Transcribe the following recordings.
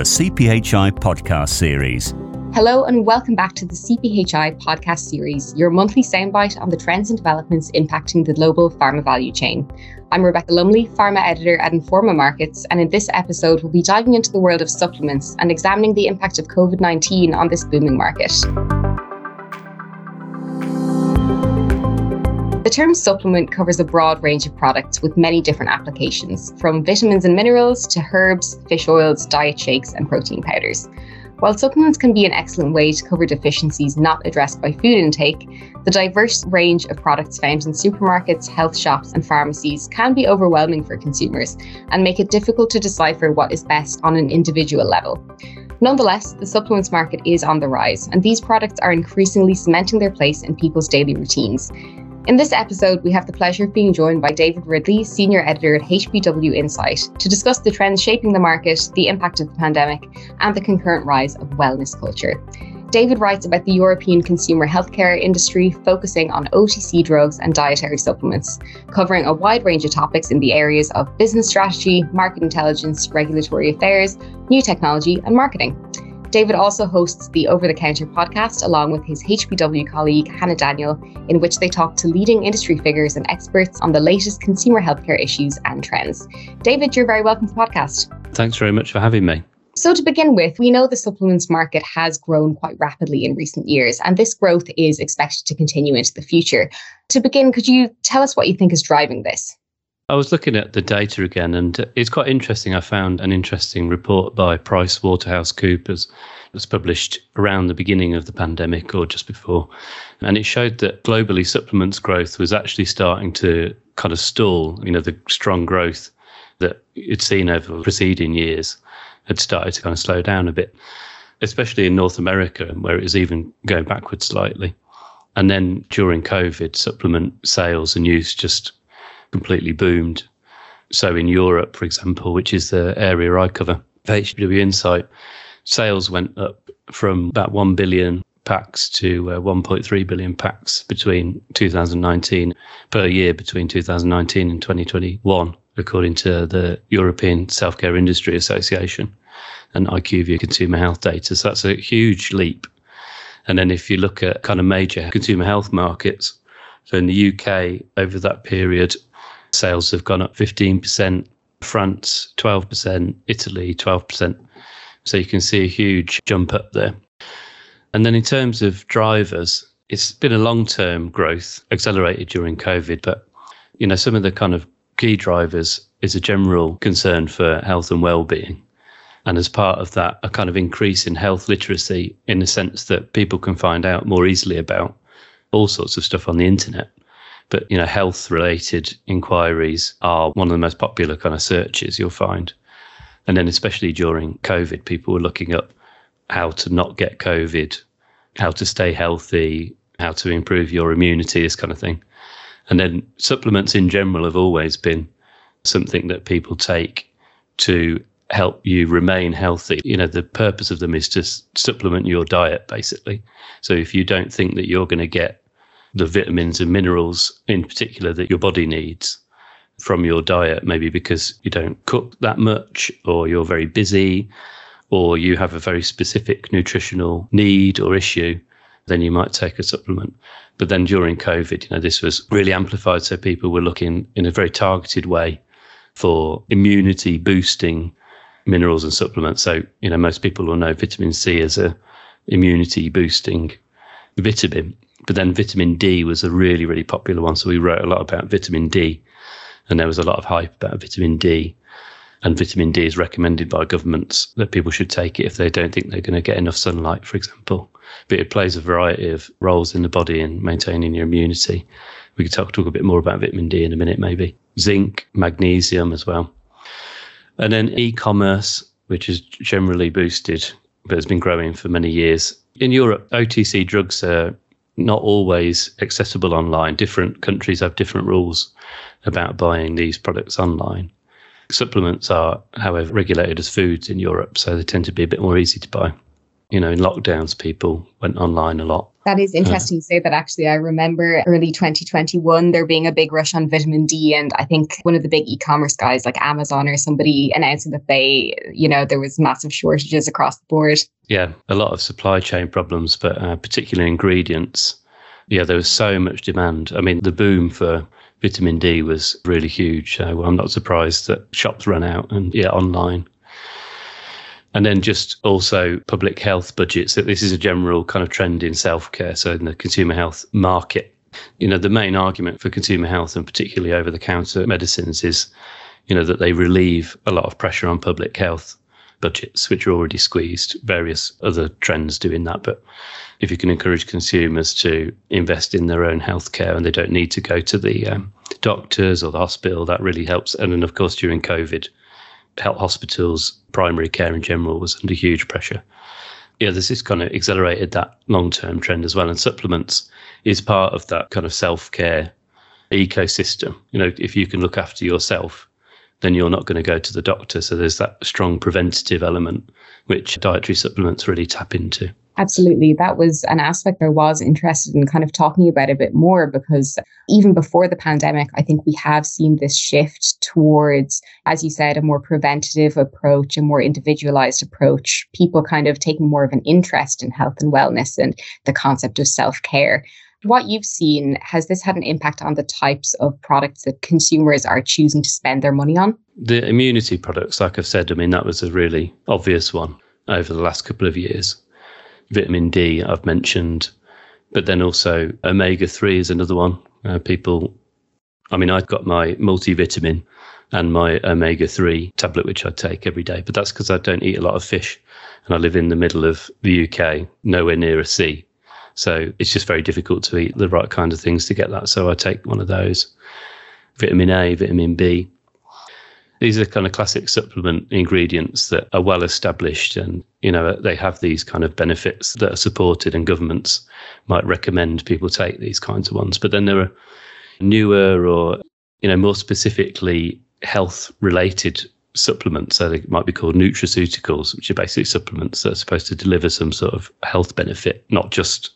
the CPHI podcast series. Hello, and welcome back to the CPHI podcast series, your monthly soundbite on the trends and developments impacting the global pharma value chain. I'm Rebecca Lumley, pharma editor at Informa Markets, and in this episode, we'll be diving into the world of supplements and examining the impact of COVID 19 on this booming market. The term supplement covers a broad range of products with many different applications, from vitamins and minerals to herbs, fish oils, diet shakes, and protein powders. While supplements can be an excellent way to cover deficiencies not addressed by food intake, the diverse range of products found in supermarkets, health shops, and pharmacies can be overwhelming for consumers and make it difficult to decipher what is best on an individual level. Nonetheless, the supplements market is on the rise, and these products are increasingly cementing their place in people's daily routines. In this episode, we have the pleasure of being joined by David Ridley, Senior Editor at HBW Insight, to discuss the trends shaping the market, the impact of the pandemic, and the concurrent rise of wellness culture. David writes about the European consumer healthcare industry, focusing on OTC drugs and dietary supplements, covering a wide range of topics in the areas of business strategy, market intelligence, regulatory affairs, new technology, and marketing. David also hosts the Over the Counter podcast along with his HBW colleague Hannah Daniel, in which they talk to leading industry figures and experts on the latest consumer healthcare issues and trends. David, you're very welcome to the podcast. Thanks very much for having me. So, to begin with, we know the supplements market has grown quite rapidly in recent years, and this growth is expected to continue into the future. To begin, could you tell us what you think is driving this? I was looking at the data again, and it's quite interesting. I found an interesting report by Price Waterhouse Coopers. It was published around the beginning of the pandemic or just before. And it showed that globally supplements growth was actually starting to kind of stall. You know, the strong growth that it's seen over preceding years had started to kind of slow down a bit, especially in North America, where it was even going backwards slightly. And then during COVID, supplement sales and use just completely boomed. So in Europe, for example, which is the area I cover, HBW Insight, sales went up from about 1 billion packs to uh, 1.3 billion packs between 2019 per year between 2019 and 2021, according to the European Self Care Industry Association and IQVIA consumer health data. So that's a huge leap. And then if you look at kind of major consumer health markets, so in the UK over that period, Sales have gone up 15%, France 12%, Italy 12%. So you can see a huge jump up there. And then in terms of drivers, it's been a long-term growth accelerated during COVID, but you know some of the kind of key drivers is a general concern for health and well-being. And as part of that, a kind of increase in health literacy in the sense that people can find out more easily about all sorts of stuff on the internet. But you know, health related inquiries are one of the most popular kind of searches you'll find. And then especially during COVID, people were looking up how to not get COVID, how to stay healthy, how to improve your immunity, this kind of thing. And then supplements in general have always been something that people take to help you remain healthy. You know, the purpose of them is to supplement your diet, basically. So if you don't think that you're going to get the vitamins and minerals in particular that your body needs from your diet, maybe because you don't cook that much or you're very busy or you have a very specific nutritional need or issue, then you might take a supplement. But then during COVID, you know, this was really amplified. So people were looking in a very targeted way for immunity boosting minerals and supplements. So, you know, most people will know vitamin C as a immunity boosting vitamin. But then vitamin D was a really, really popular one. So we wrote a lot about vitamin D, and there was a lot of hype about vitamin D. And vitamin D is recommended by governments that people should take it if they don't think they're going to get enough sunlight, for example. But it plays a variety of roles in the body in maintaining your immunity. We could talk, talk a bit more about vitamin D in a minute, maybe. Zinc, magnesium as well. And then e commerce, which is generally boosted, but has been growing for many years. In Europe, OTC drugs are not always accessible online. Different countries have different rules about buying these products online. Supplements are, however, regulated as foods in Europe, so they tend to be a bit more easy to buy. You know, in lockdowns, people went online a lot That is uh-huh. interesting to say that actually. I remember early 2021 there being a big rush on vitamin D. And I think one of the big e commerce guys like Amazon or somebody announcing that they, you know, there was massive shortages across the board. Yeah, a lot of supply chain problems, but uh, particularly ingredients. Yeah, there was so much demand. I mean, the boom for vitamin D was really huge. So I'm not surprised that shops ran out and yeah, online. And then just also public health budgets. That this is a general kind of trend in self care. So in the consumer health market, you know, the main argument for consumer health and particularly over the counter medicines is, you know, that they relieve a lot of pressure on public health budgets, which are already squeezed. Various other trends doing that. But if you can encourage consumers to invest in their own healthcare and they don't need to go to the um, doctors or the hospital, that really helps. And then, of course, during COVID, health hospitals, primary care in general was under huge pressure. Yeah, this has kind of accelerated that long term trend as well. And supplements is part of that kind of self care ecosystem. You know, if you can look after yourself, then you're not going to go to the doctor. So there's that strong preventative element, which dietary supplements really tap into. Absolutely. That was an aspect I was interested in kind of talking about a bit more because even before the pandemic, I think we have seen this shift towards, as you said, a more preventative approach, a more individualized approach, people kind of taking more of an interest in health and wellness and the concept of self care. What you've seen, has this had an impact on the types of products that consumers are choosing to spend their money on? The immunity products, like I've said, I mean, that was a really obvious one over the last couple of years vitamin D, I've mentioned, but then also omega 3 is another one. Uh, people, I mean, I've got my multivitamin and my omega 3 tablet, which I take every day, but that's because I don't eat a lot of fish and I live in the middle of the UK, nowhere near a sea. So it's just very difficult to eat the right kind of things to get that. So I take one of those vitamin A, vitamin B, these are kind of classic supplement ingredients that are well established and you know they have these kind of benefits that are supported and governments might recommend people take these kinds of ones. But then there are newer or you know more specifically health related supplements. So they might be called nutraceuticals which are basically supplements that are supposed to deliver some sort of health benefit not just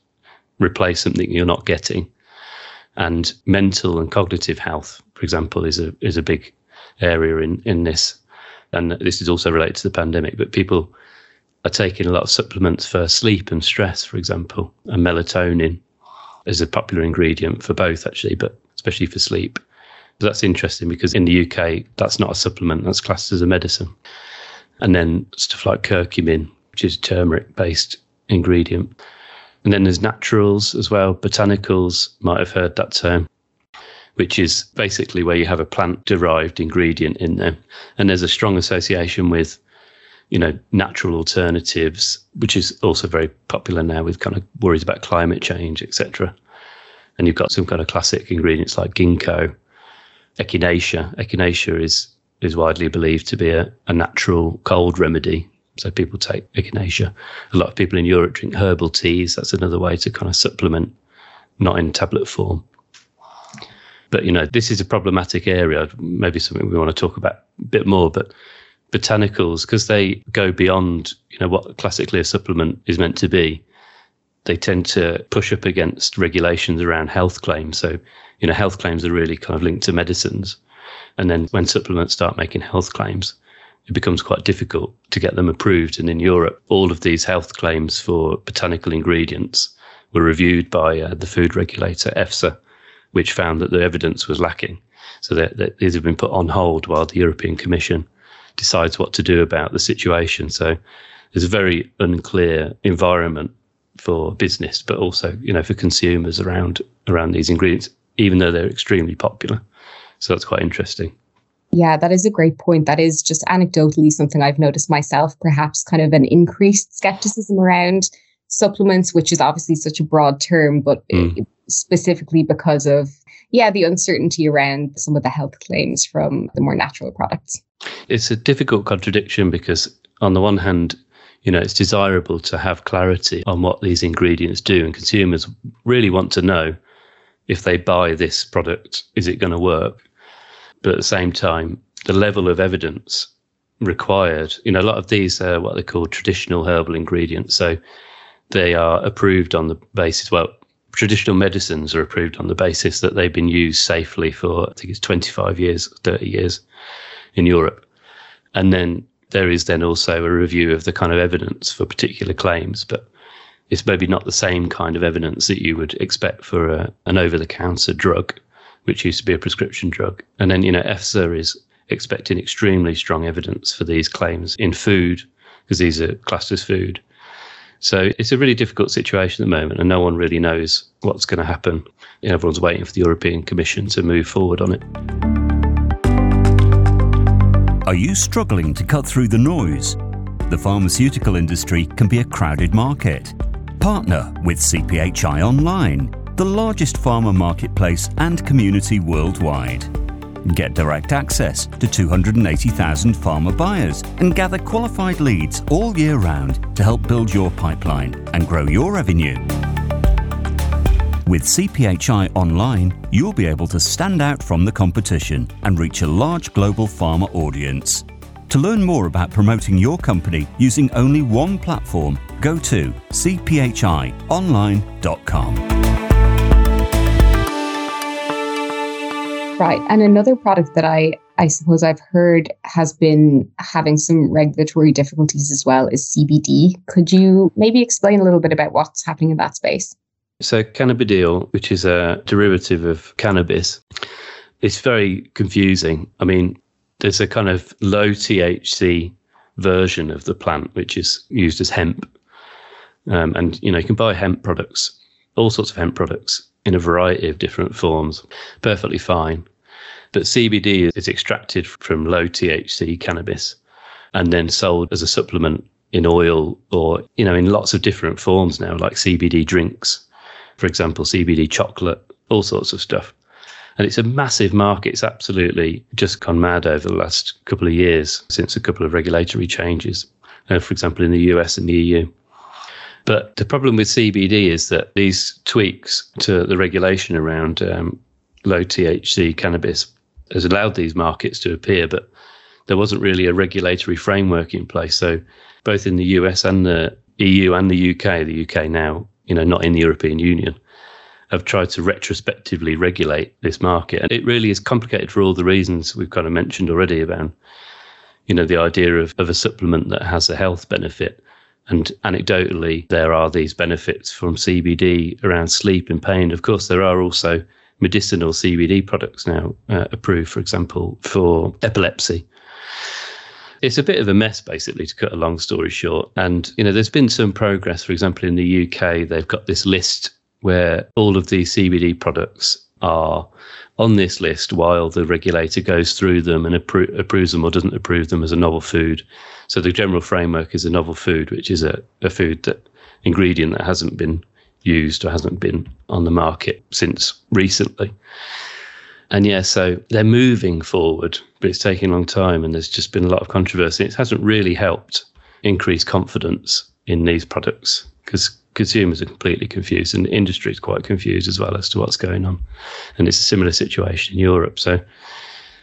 replace something you're not getting and mental and cognitive health for example is a is a big area in, in this. And this is also related to the pandemic, but people are taking a lot of supplements for sleep and stress, for example, and melatonin is a popular ingredient for both, actually, but especially for sleep. So that's interesting because in the UK, that's not a supplement, that's classed as a medicine. And then stuff like curcumin, which is a turmeric based ingredient. And then there's naturals as well, botanicals, might have heard that term which is basically where you have a plant derived ingredient in there. And there's a strong association with, you know, natural alternatives, which is also very popular now with kind of worries about climate change, etc. And you've got some kind of classic ingredients like ginkgo, echinacea. Echinacea is is widely believed to be a, a natural cold remedy. So people take echinacea. A lot of people in Europe drink herbal teas. That's another way to kind of supplement, not in tablet form. But you know, this is a problematic area. Maybe something we want to talk about a bit more. But botanicals, because they go beyond you know what classically a supplement is meant to be, they tend to push up against regulations around health claims. So you know, health claims are really kind of linked to medicines, and then when supplements start making health claims, it becomes quite difficult to get them approved. And in Europe, all of these health claims for botanical ingredients were reviewed by uh, the food regulator EFSA which found that the evidence was lacking. So that, that these have been put on hold while the European Commission decides what to do about the situation. So there's a very unclear environment for business, but also you know for consumers around around these ingredients, even though they're extremely popular. So that's quite interesting. Yeah, that is a great point. That is just anecdotally something I've noticed myself, perhaps kind of an increased skepticism around supplements, which is obviously such a broad term, but mm specifically because of yeah the uncertainty around some of the health claims from the more natural products. It's a difficult contradiction because on the one hand you know it's desirable to have clarity on what these ingredients do and consumers really want to know if they buy this product is it going to work but at the same time the level of evidence required you know a lot of these are what they call traditional herbal ingredients so they are approved on the basis, well, traditional medicines are approved on the basis that they've been used safely for, I think it's 25 years, 30 years in Europe. And then there is then also a review of the kind of evidence for particular claims, but it's maybe not the same kind of evidence that you would expect for a, an over the counter drug, which used to be a prescription drug. And then, you know, EFSA is expecting extremely strong evidence for these claims in food, because these are classed as food. So it's a really difficult situation at the moment, and no one really knows what's going to happen. Everyone's waiting for the European Commission to move forward on it. Are you struggling to cut through the noise? The pharmaceutical industry can be a crowded market. Partner with CPHI Online, the largest pharma marketplace and community worldwide. Get direct access to 280,000 pharma buyers and gather qualified leads all year round to help build your pipeline and grow your revenue. With CPHI Online, you'll be able to stand out from the competition and reach a large global pharma audience. To learn more about promoting your company using only one platform, go to cphionline.com. Right. And another product that I I suppose I've heard has been having some regulatory difficulties as well is CBD. Could you maybe explain a little bit about what's happening in that space? So cannabidiol, which is a derivative of cannabis, it's very confusing. I mean, there's a kind of low THC version of the plant which is used as hemp, um, and you know you can buy hemp products, all sorts of hemp products, in a variety of different forms, perfectly fine. But CBD is extracted from low THC cannabis and then sold as a supplement in oil or, you know, in lots of different forms now, like CBD drinks, for example, CBD chocolate, all sorts of stuff. And it's a massive market. It's absolutely just gone mad over the last couple of years since a couple of regulatory changes, uh, for example, in the US and the EU. But the problem with CBD is that these tweaks to the regulation around um, low THC cannabis has allowed these markets to appear, but there wasn't really a regulatory framework in place. So both in the US and the EU and the UK, the UK now, you know, not in the European Union, have tried to retrospectively regulate this market. And it really is complicated for all the reasons we've kind of mentioned already about, you know, the idea of, of a supplement that has a health benefit and anecdotally, there are these benefits from CBD around sleep and pain. Of course, there are also medicinal CBD products now uh, approved, for example, for epilepsy. It's a bit of a mess, basically, to cut a long story short. And, you know, there's been some progress. For example, in the UK, they've got this list where all of these CBD products are on this list while the regulator goes through them and appro- approves them or doesn't approve them as a novel food. So the general framework is a novel food, which is a, a food that ingredient that hasn't been used or hasn't been on the market since recently. And yeah, so they're moving forward, but it's taking a long time and there's just been a lot of controversy. It hasn't really helped increase confidence in these products because consumers are completely confused and the industry is quite confused as well as to what's going on. And it's a similar situation in Europe. So,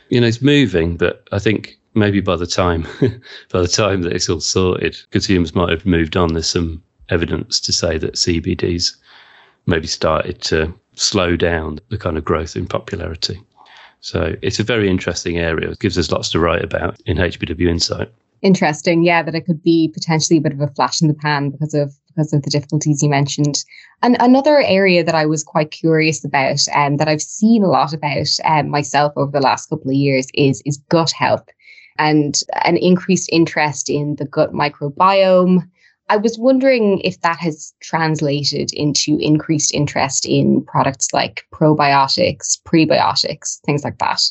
you know, it's moving, but I think maybe by the time by the time that it's all sorted, consumers might have moved on. There's some evidence to say that CBD's maybe started to slow down the kind of growth in popularity. So it's a very interesting area. It gives us lots to write about in HBW Insight. Interesting, yeah, that it could be potentially a bit of a flash in the pan because of because of the difficulties you mentioned. And another area that I was quite curious about and um, that I've seen a lot about um, myself over the last couple of years is is gut health and an increased interest in the gut microbiome. I was wondering if that has translated into increased interest in products like probiotics, prebiotics, things like that.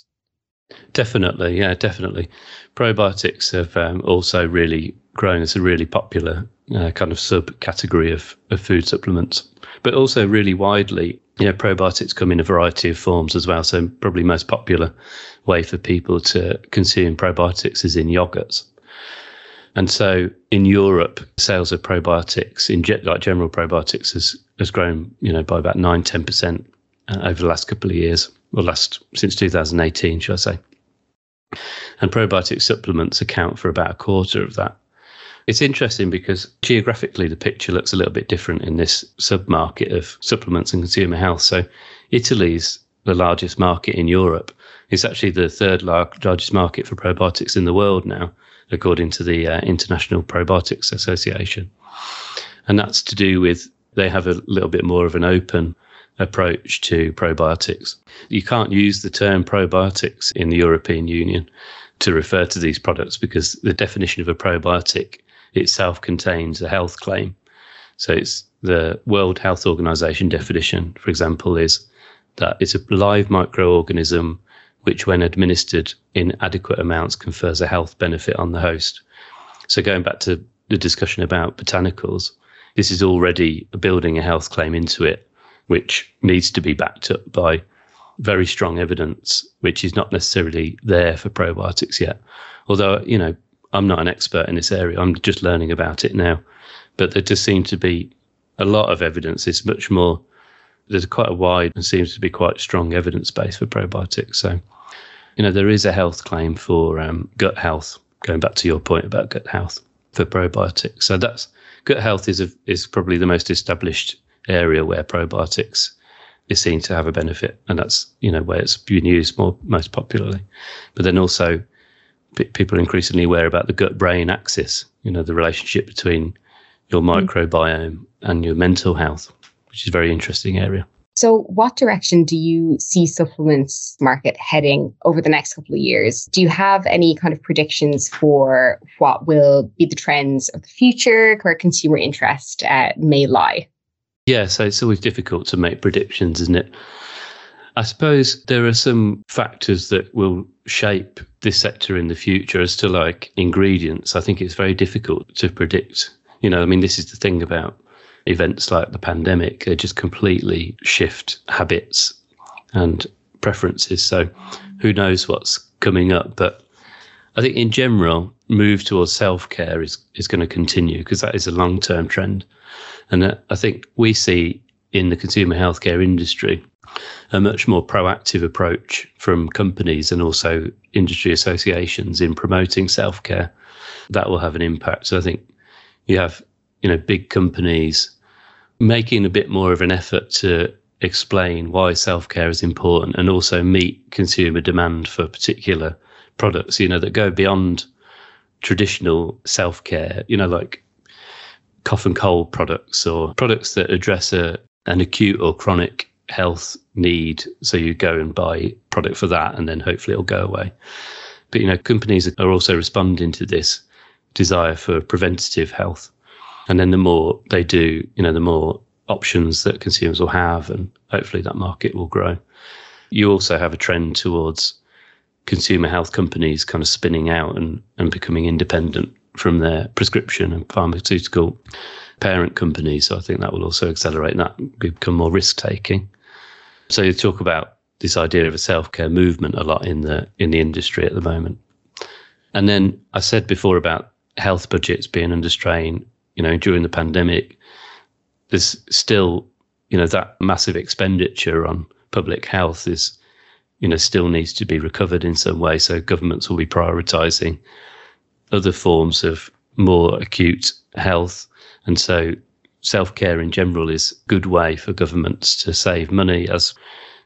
Definitely, yeah, definitely. Probiotics have um, also really grown as a really popular uh, kind of subcategory of, of food supplements, but also really widely. You know, probiotics come in a variety of forms as well. So probably most popular way for people to consume probiotics is in yogurts. And so in Europe, sales of probiotics, in like general probiotics, has, has grown, you know, by about 9 10% uh, over the last couple of years, or last since 2018, should I say. And probiotic supplements account for about a quarter of that. It's interesting because geographically the picture looks a little bit different in this sub-market of supplements and consumer health. So Italy's the largest market in Europe. It's actually the third largest market for probiotics in the world now, according to the uh, International Probiotics Association. And that's to do with they have a little bit more of an open approach to probiotics. You can't use the term probiotics in the European Union to refer to these products because the definition of a probiotic itself contains a health claim. So it's the World Health Organization definition, for example, is that it's a live microorganism which, when administered in adequate amounts, confers a health benefit on the host. So going back to the discussion about botanicals, this is already building a health claim into it, which needs to be backed up by very strong evidence, which is not necessarily there for probiotics yet. Although, you know, I'm not an expert in this area, I'm just learning about it now. But there does seem to be a lot of evidence. It's much more, there's quite a wide and seems to be quite strong evidence base for probiotics. So, you know, there is a health claim for um, gut health, going back to your point about gut health for probiotics. So that's gut health is a, is probably the most established area where probiotics is seen to have a benefit, and that's you know where it's been used more most popularly. But then also, p- people are increasingly aware about the gut-brain axis. You know, the relationship between your mm. microbiome and your mental health, which is a very interesting area. So, what direction do you see supplements market heading over the next couple of years? Do you have any kind of predictions for what will be the trends of the future, where consumer interest uh, may lie? Yeah, so it's always difficult to make predictions, isn't it? I suppose there are some factors that will shape this sector in the future as to like ingredients. I think it's very difficult to predict. You know, I mean, this is the thing about events like the pandemic, they just completely shift habits and preferences. So who knows what's coming up? But I think in general, move towards self care is, is going to continue because that is a long term trend. And uh, I think we see in the consumer healthcare industry a much more proactive approach from companies and also industry associations in promoting self care. That will have an impact. So I think you have you know big companies making a bit more of an effort to explain why self-care is important and also meet consumer demand for particular products you know that go beyond traditional self-care you know like cough and cold products or products that address a an acute or chronic health need so you go and buy product for that and then hopefully it'll go away but you know companies are also responding to this desire for preventative health and then the more they do, you know, the more options that consumers will have, and hopefully that market will grow. You also have a trend towards consumer health companies kind of spinning out and, and becoming independent from their prescription and pharmaceutical parent companies. So I think that will also accelerate that, become more risk taking. So you talk about this idea of a self care movement a lot in the in the industry at the moment. And then I said before about health budgets being under strain you know, during the pandemic, there's still, you know, that massive expenditure on public health is, you know, still needs to be recovered in some way. So governments will be prioritizing other forms of more acute health. And so self care in general is a good way for governments to save money, as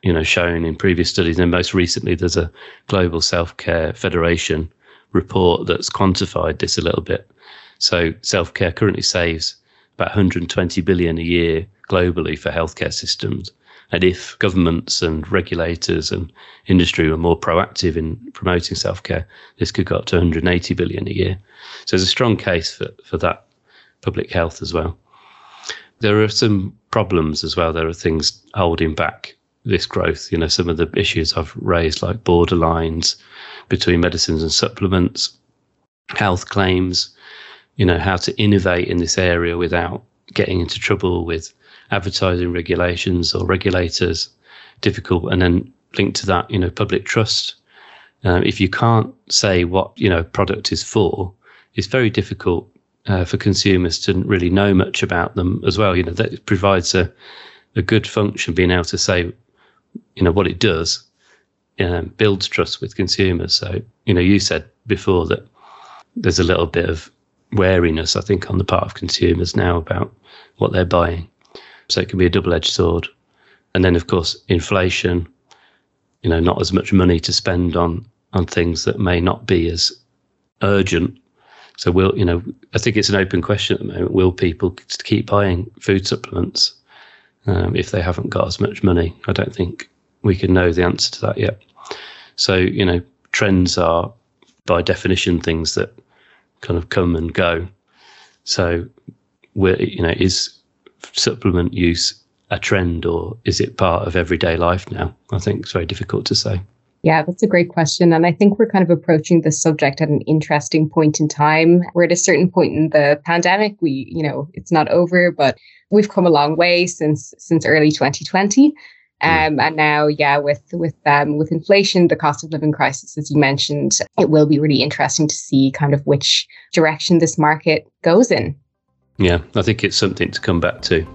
you know, shown in previous studies. And most recently, there's a global self care federation report that's quantified this a little bit. So self care currently saves about 120 billion a year globally for healthcare systems. And if governments and regulators and industry were more proactive in promoting self care, this could go up to 180 billion a year. So there's a strong case for, for that public health as well. There are some problems as well. There are things holding back this growth. You know, some of the issues I've raised, like borderlines between medicines and supplements, health claims, you know, how to innovate in this area without getting into trouble with advertising regulations or regulators. Difficult. And then linked to that, you know, public trust. Um, if you can't say what, you know, product is for, it's very difficult uh, for consumers to really know much about them as well. You know, that provides a, a good function, being able to say, you know, what it does um, builds trust with consumers. So, you know, you said before that there's a little bit of wariness, I think, on the part of consumers now about what they're buying. So it can be a double edged sword. And then, of course, inflation, you know, not as much money to spend on, on things that may not be as urgent. So, will, you know, I think it's an open question at the moment. Will people keep buying food supplements um, if they haven't got as much money? I don't think we can know the answer to that yet. So, you know, trends are by definition things that kind of come and go. So, you know, is supplement use a trend or is it part of everyday life now? I think it's very difficult to say. Yeah, that's a great question. And I think we're kind of approaching this subject at an interesting point in time. We're at a certain point in the pandemic. We, you know, it's not over, but we've come a long way since since early 2020. Um, and now, yeah, with with um, with inflation, the cost of living crisis, as you mentioned, it will be really interesting to see kind of which direction this market goes in. Yeah, I think it's something to come back to.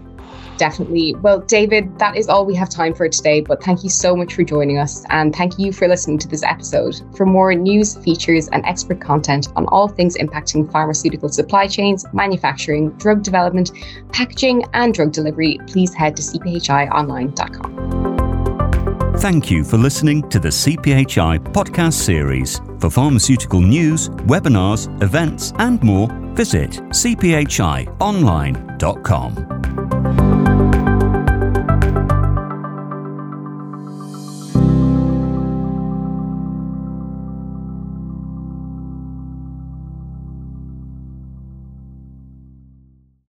Definitely. Well, David, that is all we have time for today, but thank you so much for joining us and thank you for listening to this episode. For more news, features, and expert content on all things impacting pharmaceutical supply chains, manufacturing, drug development, packaging, and drug delivery, please head to cphionline.com. Thank you for listening to the CPHI podcast series. For pharmaceutical news, webinars, events, and more, visit cphionline.com.